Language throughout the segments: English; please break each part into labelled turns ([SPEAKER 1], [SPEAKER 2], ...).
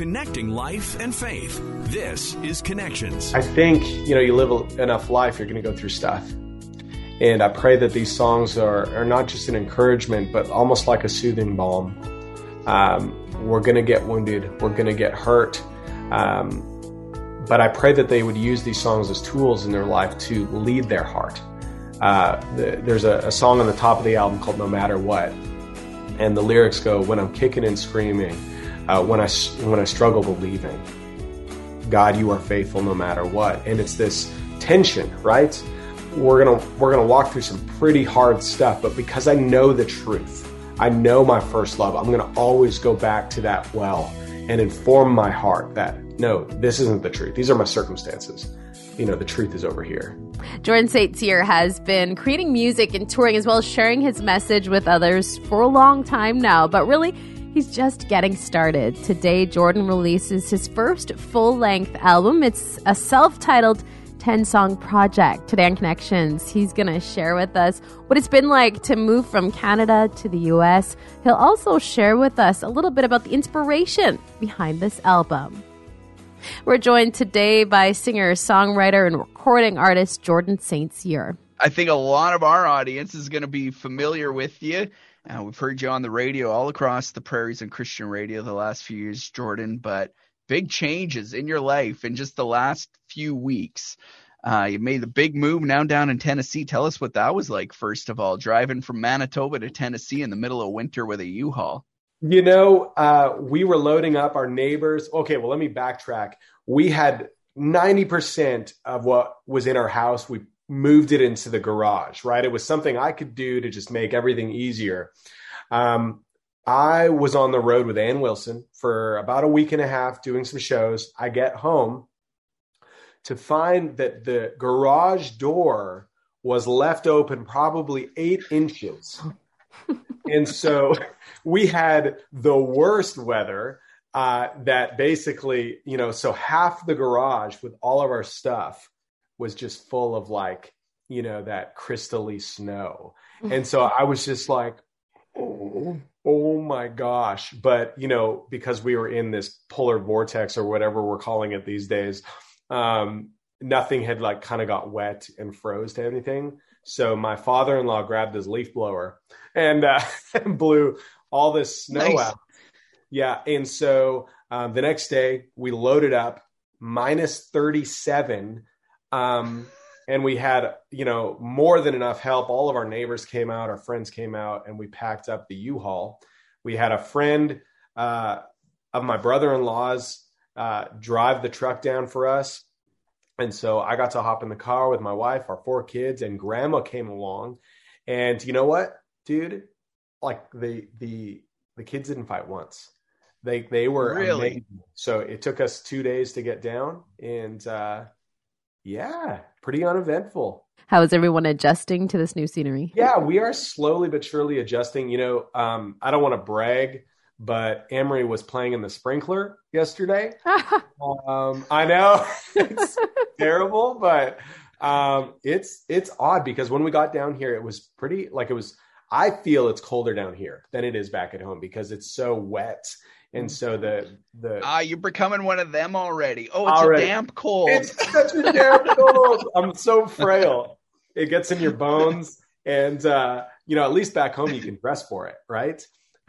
[SPEAKER 1] connecting life and faith. This is Connections.
[SPEAKER 2] I think, you know, you live enough life, you're going to go through stuff. And I pray that these songs are, are not just an encouragement, but almost like a soothing balm. Um, we're going to get wounded, we're going to get hurt. Um, but I pray that they would use these songs as tools in their life to lead their heart. Uh, the, there's a, a song on the top of the album called No Matter What. And the lyrics go, When I'm kicking and screaming, uh, when, I, when I struggle believing, God, you are faithful no matter what. And it's this tension, right? We're gonna we're gonna walk through some pretty hard stuff, but because I know the truth, I know my first love, I'm gonna always go back to that well and inform my heart that no, this isn't the truth. These are my circumstances. You know, the truth is over here.
[SPEAKER 3] Jordan St. Cyr has been creating music and touring as well as sharing his message with others for a long time now, but really He's just getting started. Today, Jordan releases his first full length album. It's a self titled 10 song project. Today on Connections, he's going to share with us what it's been like to move from Canada to the US. He'll also share with us a little bit about the inspiration behind this album. We're joined today by singer, songwriter, and recording artist Jordan St. Cyr.
[SPEAKER 4] I think a lot of our audience is going to be familiar with you uh, we've heard you on the radio all across the prairies and Christian radio the last few years, Jordan, but big changes in your life in just the last few weeks. Uh, you made the big move now down in Tennessee. Tell us what that was like, first of all, driving from Manitoba to Tennessee in the middle of winter with a U-Haul.
[SPEAKER 2] You know, uh, we were loading up our neighbors. Okay, well, let me backtrack. We had 90% of what was in our house, we moved it into the garage, right? It was something I could do to just make everything easier. Um, I was on the road with Anne Wilson for about a week and a half doing some shows. I get home to find that the garage door was left open probably eight inches. and so we had the worst weather uh, that basically, you know, so half the garage with all of our stuff was just full of like, you know, that crystally snow. And so I was just like, oh, oh my gosh. But, you know, because we were in this polar vortex or whatever we're calling it these days, um, nothing had like kind of got wet and froze to anything. So my father-in-law grabbed his leaf blower and uh, blew all this snow nice. out. Yeah. And so um, the next day we loaded up minus 37 um, and we had, you know, more than enough help. All of our neighbors came out, our friends came out, and we packed up the U-Haul. We had a friend uh, of my brother-in-law's uh, drive the truck down for us. And so I got to hop in the car with my wife, our four kids, and grandma came along. And you know what, dude? Like the the the kids didn't fight once. They they were
[SPEAKER 4] really
[SPEAKER 2] amazing. so it took us two days to get down, and uh, yeah, pretty uneventful.
[SPEAKER 3] How is everyone adjusting to this new scenery?
[SPEAKER 2] Yeah, we are slowly but surely adjusting. You know, um, I don't want to brag, but Emery was playing in the sprinkler yesterday. um, I know it's terrible, but um, it's it's odd because when we got down here, it was pretty like it was. I feel it's colder down here than it is back at home because it's so wet and so the the
[SPEAKER 4] ah, you're becoming one of them already. Oh, it's already. a damp cold.
[SPEAKER 2] It's such a damp cold. I'm so frail. It gets in your bones, and uh, you know, at least back home you can dress for it, right?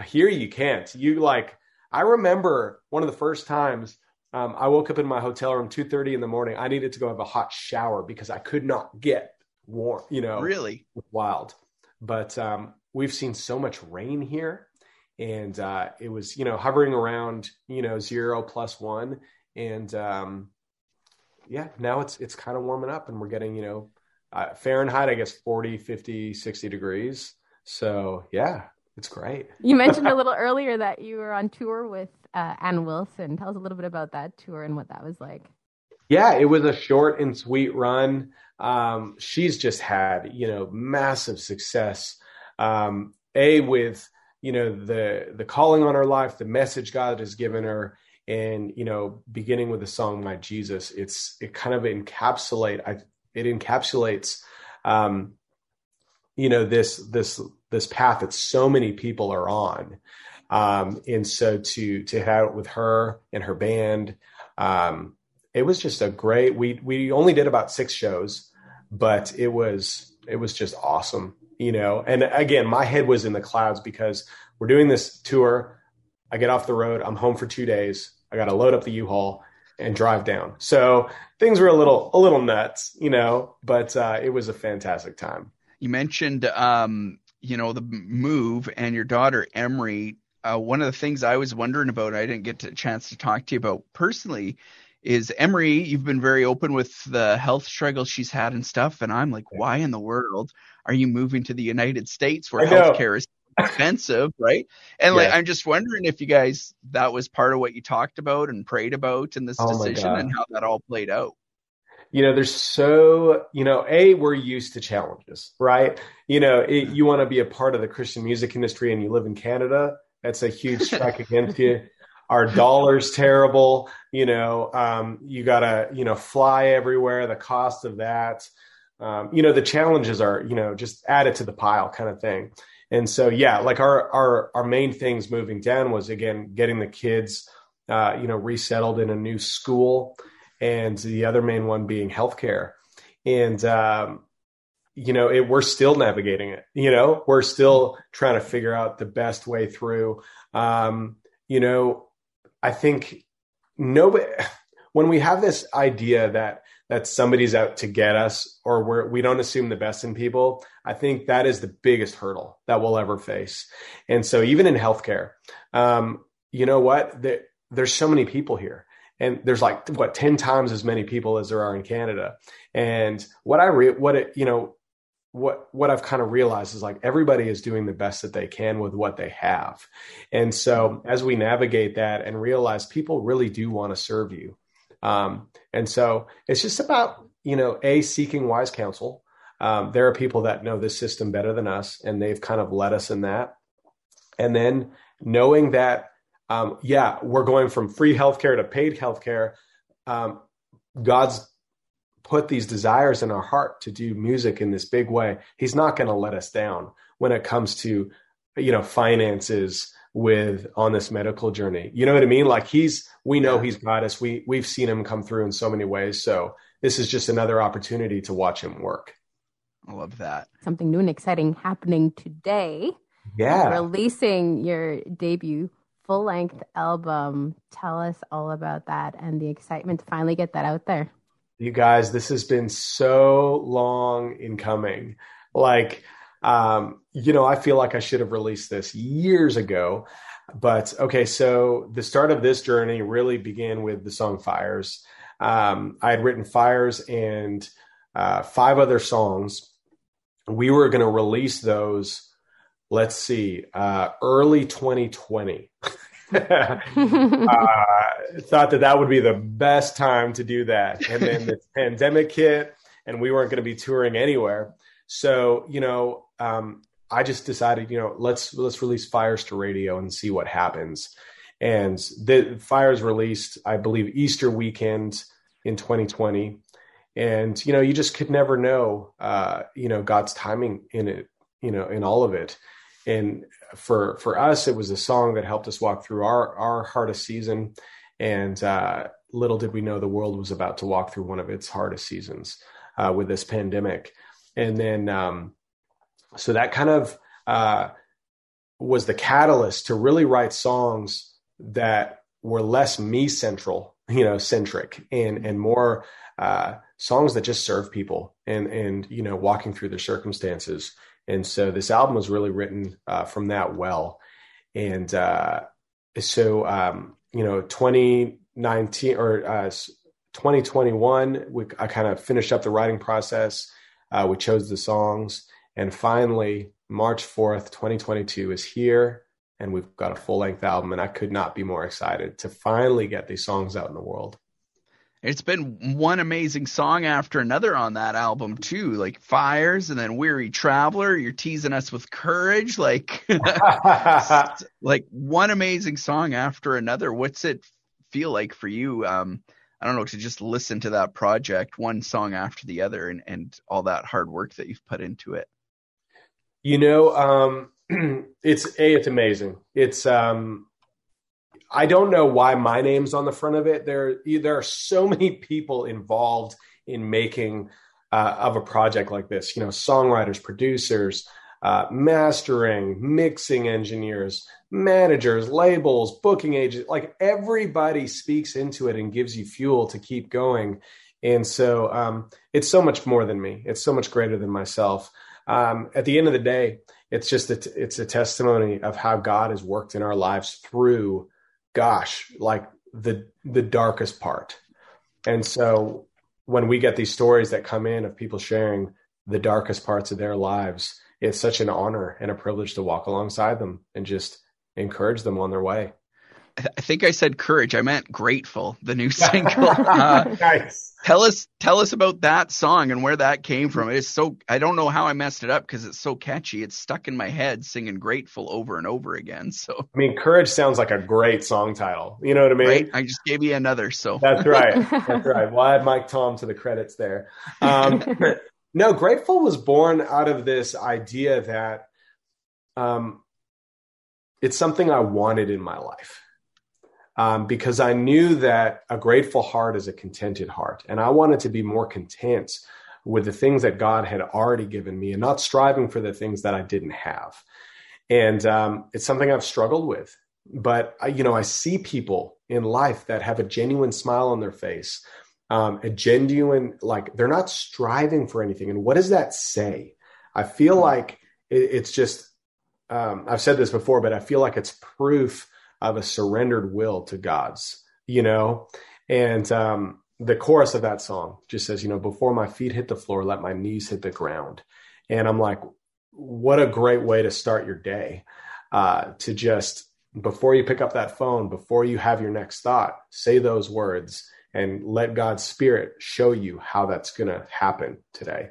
[SPEAKER 2] Here you can't. You like. I remember one of the first times um, I woke up in my hotel room two thirty in the morning. I needed to go have a hot shower because I could not get warm. You know,
[SPEAKER 4] really
[SPEAKER 2] wild. But um, we've seen so much rain here and uh, it was you know hovering around you know zero plus one. And um, yeah now it's it's kind of warming up and we're getting you know uh, fahrenheit i guess 40 50 60 degrees. So yeah it's great.
[SPEAKER 3] You mentioned a little earlier that you were on tour with uh, anne wilson. Tell us a little bit about that tour and what that was like.
[SPEAKER 2] Yeah it was a short and sweet run. Um, she's just had you know massive success. Um, a with you know the the calling on her life the message god has given her and you know beginning with the song my jesus it's it kind of encapsulate I, it encapsulates um you know this this this path that so many people are on Um, and so to to have it with her and her band, um, it was just a great. We we only did about six shows, but it was it was just awesome, you know. And again, my head was in the clouds because we're doing this tour. I get off the road. I'm home for two days. I got to load up the U-Haul and drive down. So things were a little a little nuts, you know, but uh, it was a fantastic time.
[SPEAKER 4] You mentioned, um, you know, the move and your daughter Emery. Uh, one of the things I was wondering about, I didn't get a chance to talk to you about personally, is Emery. You've been very open with the health struggles she's had and stuff, and I'm like, why in the world are you moving to the United States where healthcare is expensive, right? And like, I'm just wondering if you guys that was part of what you talked about and prayed about in this oh decision and how that all played out.
[SPEAKER 2] You know, there's so you know, a we're used to challenges, right? You know, it, you want to be a part of the Christian music industry and you live in Canada. That's a huge strike against you. Our dollar's terrible. You know, um, you gotta you know fly everywhere. The cost of that. Um, you know, the challenges are you know just added to the pile, kind of thing. And so, yeah, like our our our main things moving down was again getting the kids, uh, you know, resettled in a new school, and the other main one being healthcare. And um, you know, it, we're still navigating it. You know, we're still trying to figure out the best way through. Um, you know, I think nobody when we have this idea that that somebody's out to get us or we're, we don't assume the best in people, I think that is the biggest hurdle that we'll ever face. And so even in healthcare, um, you know what? There, there's so many people here and there's like what 10 times as many people as there are in Canada. And what I re- what it, you know, what what I've kind of realized is like everybody is doing the best that they can with what they have. And so as we navigate that and realize people really do want to serve you um, and so it's just about, you know, A, seeking wise counsel. Um, there are people that know this system better than us, and they've kind of led us in that. And then knowing that, um, yeah, we're going from free healthcare to paid healthcare. Um, God's put these desires in our heart to do music in this big way. He's not going to let us down when it comes to, you know, finances, with on this medical journey. You know what I mean? Like he's we know he's got us. We we've seen him come through in so many ways. So this is just another opportunity to watch him work.
[SPEAKER 4] I love that.
[SPEAKER 3] Something new and exciting happening today.
[SPEAKER 2] Yeah.
[SPEAKER 3] Releasing your debut full length album. Tell us all about that and the excitement to finally get that out there.
[SPEAKER 2] You guys, this has been so long in coming. Like um, you know, I feel like I should have released this years ago. But okay, so the start of this journey really began with the song Fires. Um, I had written Fires and uh, five other songs. We were going to release those, let's see, uh, early 2020. uh, thought that that would be the best time to do that. And then the pandemic hit, and we weren't going to be touring anywhere. So, you know, um, I just decided, you know, let's let's release Fires to radio and see what happens. And the Fires released, I believe, Easter weekend in 2020. And you know, you just could never know, uh, you know, God's timing in it, you know, in all of it. And for for us, it was a song that helped us walk through our our hardest season. And uh, little did we know the world was about to walk through one of its hardest seasons uh, with this pandemic and then um, so that kind of uh, was the catalyst to really write songs that were less me central you know centric and and more uh, songs that just serve people and and you know walking through their circumstances and so this album was really written uh, from that well and uh, so um, you know 2019 or uh, 2021 we, i kind of finished up the writing process uh, we chose the songs. And finally, March 4th, 2022 is here. And we've got a full length album. And I could not be more excited to finally get these songs out in the world.
[SPEAKER 4] It's been one amazing song after another on that album too, like Fires and then Weary Traveler. You're teasing us with Courage, like like one amazing song after another. What's it feel like for you? Um, I don't know, to just listen to that project one song after the other and, and all that hard work that you've put into it?
[SPEAKER 2] You know, um, it's a it's amazing. It's um I don't know why my name's on the front of it. There there are so many people involved in making uh, of a project like this. You know, songwriters, producers, uh, mastering, mixing engineers, managers, labels, booking agents. Like everybody speaks into it and gives you fuel to keep going. And so um, it's so much more than me. It's so much greater than myself. Um, at the end of the day, it's just a t- it's a testimony of how God has worked in our lives through, gosh, like the the darkest part. And so when we get these stories that come in of people sharing the darkest parts of their lives, it's such an honor and a privilege to walk alongside them and just encourage them on their way.
[SPEAKER 4] I think I said courage. I meant grateful. The new single. Uh,
[SPEAKER 2] nice.
[SPEAKER 4] Tell us, tell us about that song and where that came from. It's so I don't know how I messed it up because it's so catchy. It's stuck in my head, singing "Grateful" over and over again. So
[SPEAKER 2] I mean, courage sounds like a great song title. You know what I mean?
[SPEAKER 4] Right? I just gave you another. So
[SPEAKER 2] that's right. That's right. Well, I had Mike Tom to the credits there. Um, no, grateful was born out of this idea that um, it's something I wanted in my life um, because I knew that a grateful heart is a contented heart. And I wanted to be more content with the things that God had already given me and not striving for the things that I didn't have. And um, it's something I've struggled with. But, I, you know, I see people in life that have a genuine smile on their face, um, a genuine, like they're not striving for anything. And what does that say? I feel hmm. like it, it's just, um, I've said this before, but I feel like it's proof of a surrendered will to God's, you know? And um, the chorus of that song just says, you know, before my feet hit the floor, let my knees hit the ground. And I'm like, what a great way to start your day uh, to just, before you pick up that phone, before you have your next thought, say those words and let God's spirit show you how that's going to happen today.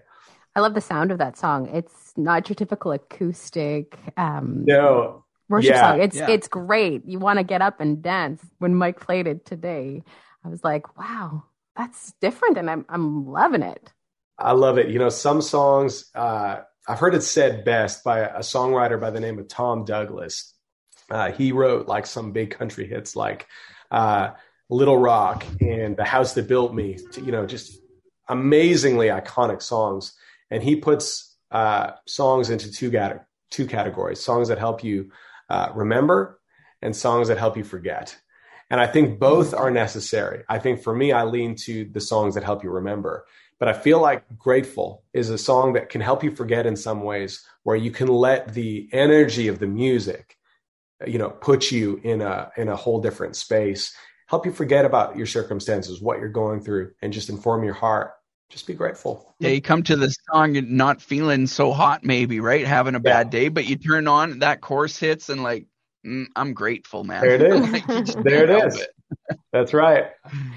[SPEAKER 3] I love the sound of that song. It's not your typical acoustic. Um,
[SPEAKER 2] no,
[SPEAKER 3] worship yeah, song. It's yeah. it's great. You want to get up and dance. When Mike played it today, I was like, wow, that's different, and I'm I'm loving it.
[SPEAKER 2] I love it. You know, some songs uh, I've heard it said best by a songwriter by the name of Tom Douglas. Uh, he wrote like some big country hits like uh, Little Rock and The House That Built Me. To, you know, just amazingly iconic songs. And he puts uh, songs into two, two categories: songs that help you uh, remember and songs that help you forget. And I think both are necessary. I think for me, I lean to the songs that help you remember. But I feel like Grateful is a song that can help you forget in some ways, where you can let the energy of the music, you know, put you in a in a whole different space, help you forget about your circumstances, what you're going through, and just inform your heart just be grateful.
[SPEAKER 4] Yeah, you come to the song and not feeling so hot, maybe, right? Having a bad yeah. day, but you turn on that chorus hits and like, mm, I'm grateful, man.
[SPEAKER 2] There it is. like, there it is. It. that's right.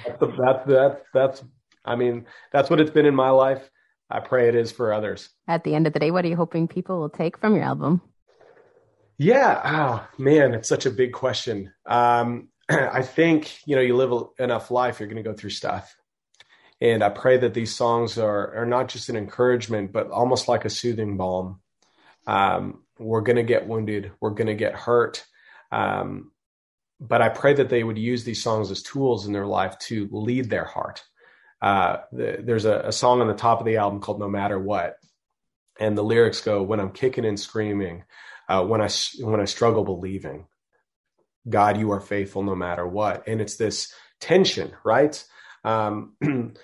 [SPEAKER 2] That's, the, that's that's that's. I mean, that's what it's been in my life. I pray it is for others.
[SPEAKER 3] At the end of the day, what are you hoping people will take from your album?
[SPEAKER 2] Yeah. Oh man, it's such a big question. Um, I think you know, you live enough life, you're going to go through stuff and I pray that these songs are, are not just an encouragement, but almost like a soothing balm. Um, we're going to get wounded, we're going to get hurt. Um, but I pray that they would use these songs as tools in their life to lead their heart. Uh, the, there's a, a song on the top of the album called No Matter What. And the lyrics go, When I'm kicking and screaming, uh, when, I, when I struggle believing, God, you are faithful no matter what. And it's this tension, right? Um,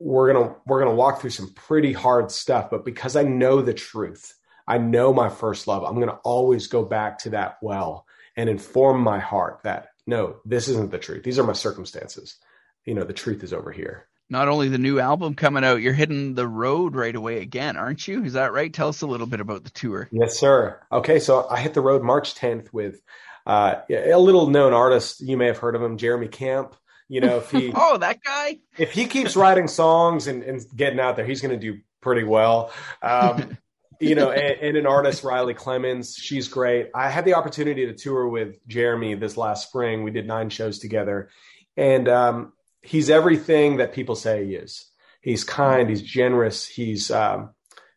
[SPEAKER 2] we're gonna we're gonna walk through some pretty hard stuff but because i know the truth i know my first love i'm gonna always go back to that well and inform my heart that no this isn't the truth. These are my circumstances. You know the truth is over here.
[SPEAKER 4] Not only the new album coming out you're hitting the road right away again aren't you? Is that right? Tell us a little bit about the tour.
[SPEAKER 2] Yes sir. Okay so i hit the road march 10th with uh, a little known artist you may have heard of him jeremy camp you know, if he
[SPEAKER 4] oh that guy,
[SPEAKER 2] if he keeps writing songs and, and getting out there, he's going to do pretty well. Um, you know, and, and, an artist, Riley Clemmons, she's great. I had the opportunity to tour with Jeremy this last spring. We did nine shows together, and um, he's everything that people say he is. He's kind, he's generous, he's um,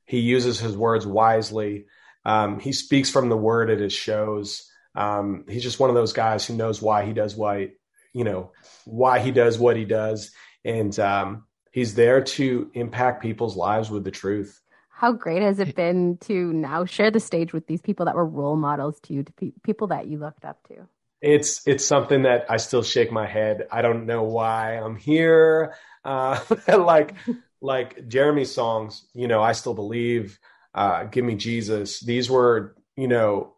[SPEAKER 2] he uses his words wisely, Um, he speaks from the word at his shows. Um, he's just one of those guys who knows why he does why, you know, why he does what he does. And um, he's there to impact people's lives with the truth.
[SPEAKER 3] How great has it been to now share the stage with these people that were role models to you, to pe- people that you looked up to?
[SPEAKER 2] It's it's something that I still shake my head. I don't know why I'm here. Uh, like like Jeremy's songs, you know, I still believe. Uh, Give me Jesus. These were, you know,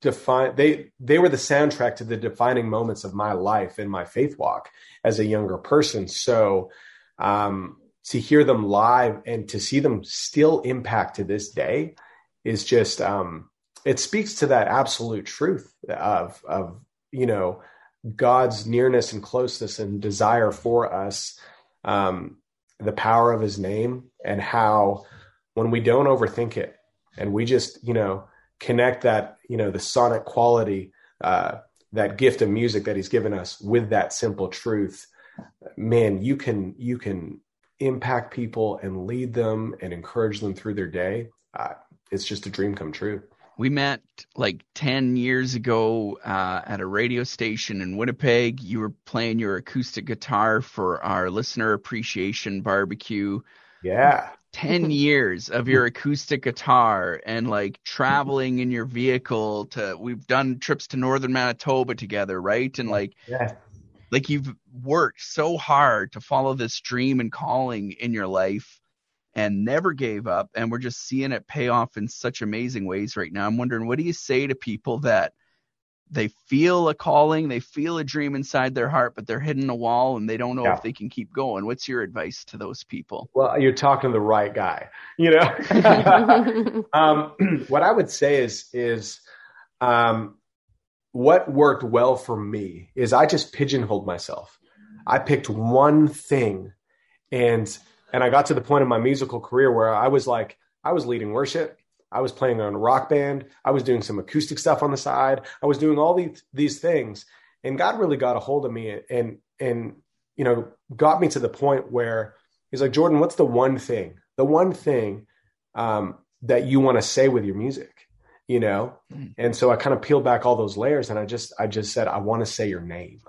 [SPEAKER 2] define they they were the soundtrack to the defining moments of my life and my faith walk as a younger person. So um, to hear them live and to see them still impact to this day is just um, it speaks to that absolute truth of of you know God's nearness and closeness and desire for us, um, the power of His name, and how when we don't overthink it and we just you know connect that you know the sonic quality, uh, that gift of music that He's given us with that simple truth, man, you can you can impact people and lead them and encourage them through their day, uh, it's just a dream come true.
[SPEAKER 4] We met like 10 years ago uh, at a radio station in Winnipeg. You were playing your acoustic guitar for our listener appreciation barbecue.
[SPEAKER 2] Yeah.
[SPEAKER 4] 10 years of your acoustic guitar and like traveling in your vehicle to we've done trips to northern manitoba together right? And like
[SPEAKER 2] yeah
[SPEAKER 4] like you've worked so hard to follow this dream and calling in your life and never gave up and we're just seeing it pay off in such amazing ways right now. I'm wondering what do you say to people that they feel a calling they feel a dream inside their heart but they're hitting a wall and they don't know
[SPEAKER 2] Yeah.
[SPEAKER 4] if they can keep going. What's your advice to those people?
[SPEAKER 2] Well you're talking to the right guy you know? Um, what i would say is is um, what worked well for me is i just pigeonholed myself. I picked one thing and and i got to the point in my musical career where i was like i was leading worship i was playing on a rock band. I was doing some acoustic stuff on the side. I was doing all these these things. And god really got a hold of me and and you know got me to the point where he's like jordan what's the one thing the one thing um, that you want to say with your music? You know?
[SPEAKER 4] Mm.
[SPEAKER 2] and so i kind of peeled back all those layers and i just i just said i want to say your name.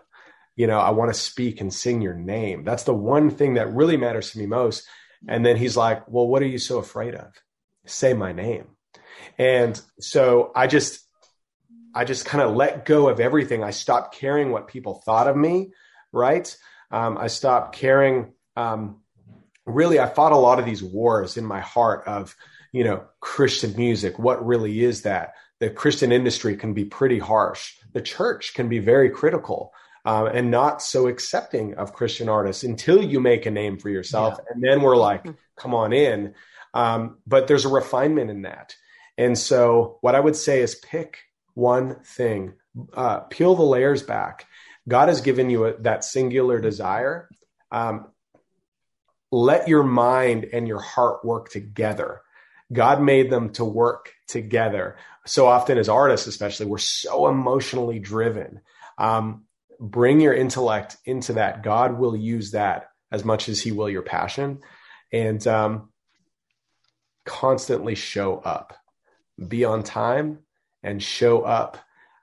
[SPEAKER 2] You know i want to speak and sing your name. That's the one thing that really matters to me most. And then he's like well what are you so afraid of say my name. And so i just i just kind of let go of everything. I stopped caring what people thought of me right? Um, i stopped caring um, really i fought a lot of these wars in my heart of you know christian music. What really is that? The christian industry can be pretty harsh. The church can be very critical um, and not so accepting of christian artists until you make a name for yourself. And then we're like come on in um, but there's a refinement in that and so what i would say is pick one thing uh, peel the layers back god has given you a, that singular desire um, let your mind and your heart work together. God made them to work together. So often, as artists, especially, we're so emotionally driven. Um, bring your intellect into that. God will use that as much as He will your passion, and um, constantly show up. Be on time and show up,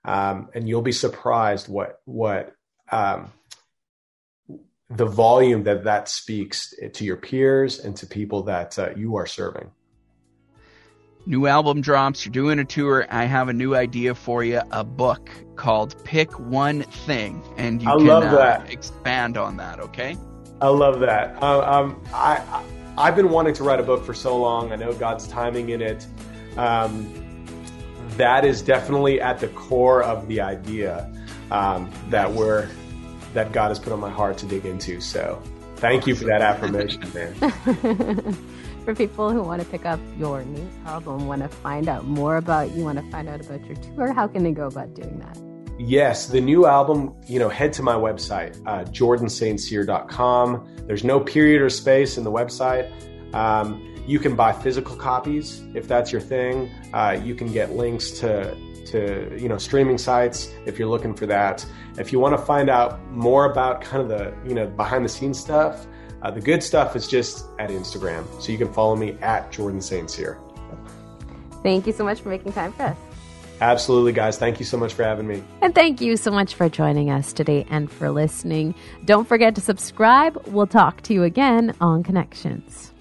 [SPEAKER 2] um, and you'll be surprised what what um, the volume that that speaks to your peers and to people that uh, you are serving.
[SPEAKER 4] New album drops, you're doing a tour. I have a new idea for you a book called Pick One Thing. And you
[SPEAKER 2] I
[SPEAKER 4] can
[SPEAKER 2] love
[SPEAKER 4] uh, expand on that, okay?
[SPEAKER 2] I love that. Uh, um, I I've been wanting to write a book for so long. I know God's timing in it. Um, that is definitely at the core of the idea um, that we're that God has put on my heart to dig into. So, thank you for that affirmation, man.
[SPEAKER 3] For people who want to pick up your new album, want to find out more about you, want to find out about your tour, how can they go about doing that?
[SPEAKER 2] Yes, the new album, you know, head to my website, uh, jordanstcyr.com. There's no period or space in the website. Um, you can buy physical copies if that's your thing. Uh, you can get links to, to, you know, streaming sites if you're looking for that. If you want to find out more about kind of the, you know, behind the scenes stuff, uh, the good stuff is just at Instagram. So you can follow me at Jordan St. Cyr.
[SPEAKER 3] Thank you so much for making time for us.
[SPEAKER 2] Absolutely, guys. Thank you so much for having me.
[SPEAKER 3] And thank you so much for joining us today and for listening. Don't forget to subscribe. We'll talk to you again on Connections.